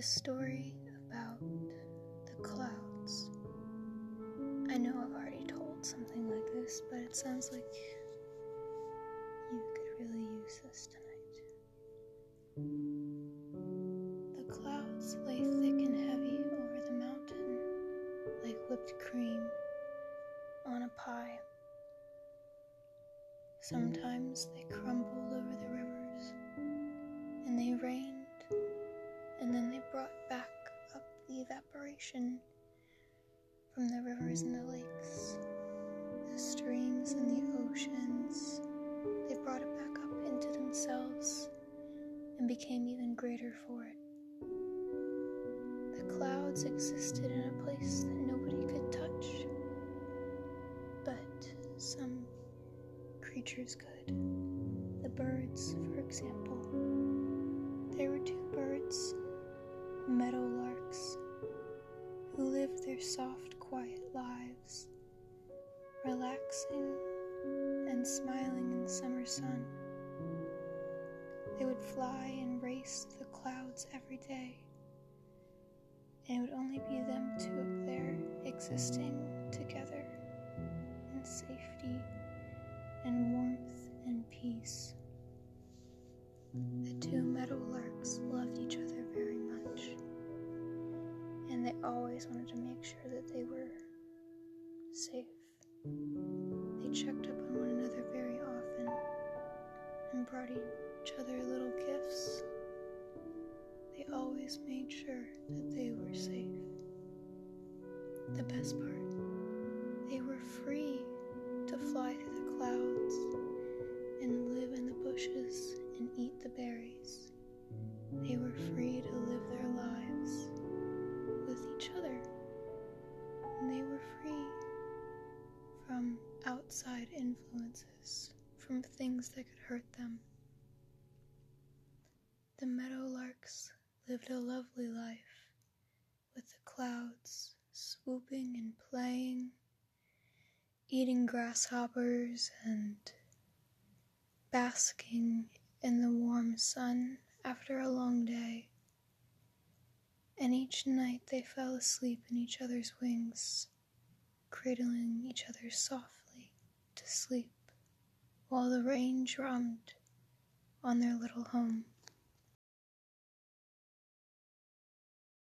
a story about the clouds. I know I've already told something like this, but it sounds like you could really use this tonight. The clouds lay thick and heavy over the mountain like whipped cream on a pie. Sometimes they crumbled over the rivers and they rained from the rivers and the lakes, the streams and the oceans. They brought it back up into themselves and became even greater for it. The clouds existed in a place that nobody could touch, but some creatures could. The birds, for example. There were two birds meadowlarks who lived their soft, quiet lives, relaxing and smiling in the summer sun. They would fly and race the clouds every day, and it would only be them two up there existing together in safety and warmth and peace. Always wanted to make sure that they were safe. They checked up on one another very often and brought each other little gifts. They always made sure that they were safe. The best part, they were free to fly through the clouds outside influences, from things that could hurt them. The meadowlarks lived a lovely life with the clouds swooping and playing, eating grasshoppers and basking in the warm sun after a long day. And each night they fell asleep in each other's wings, cradling each other softly to sleep while the rain drummed on their little home.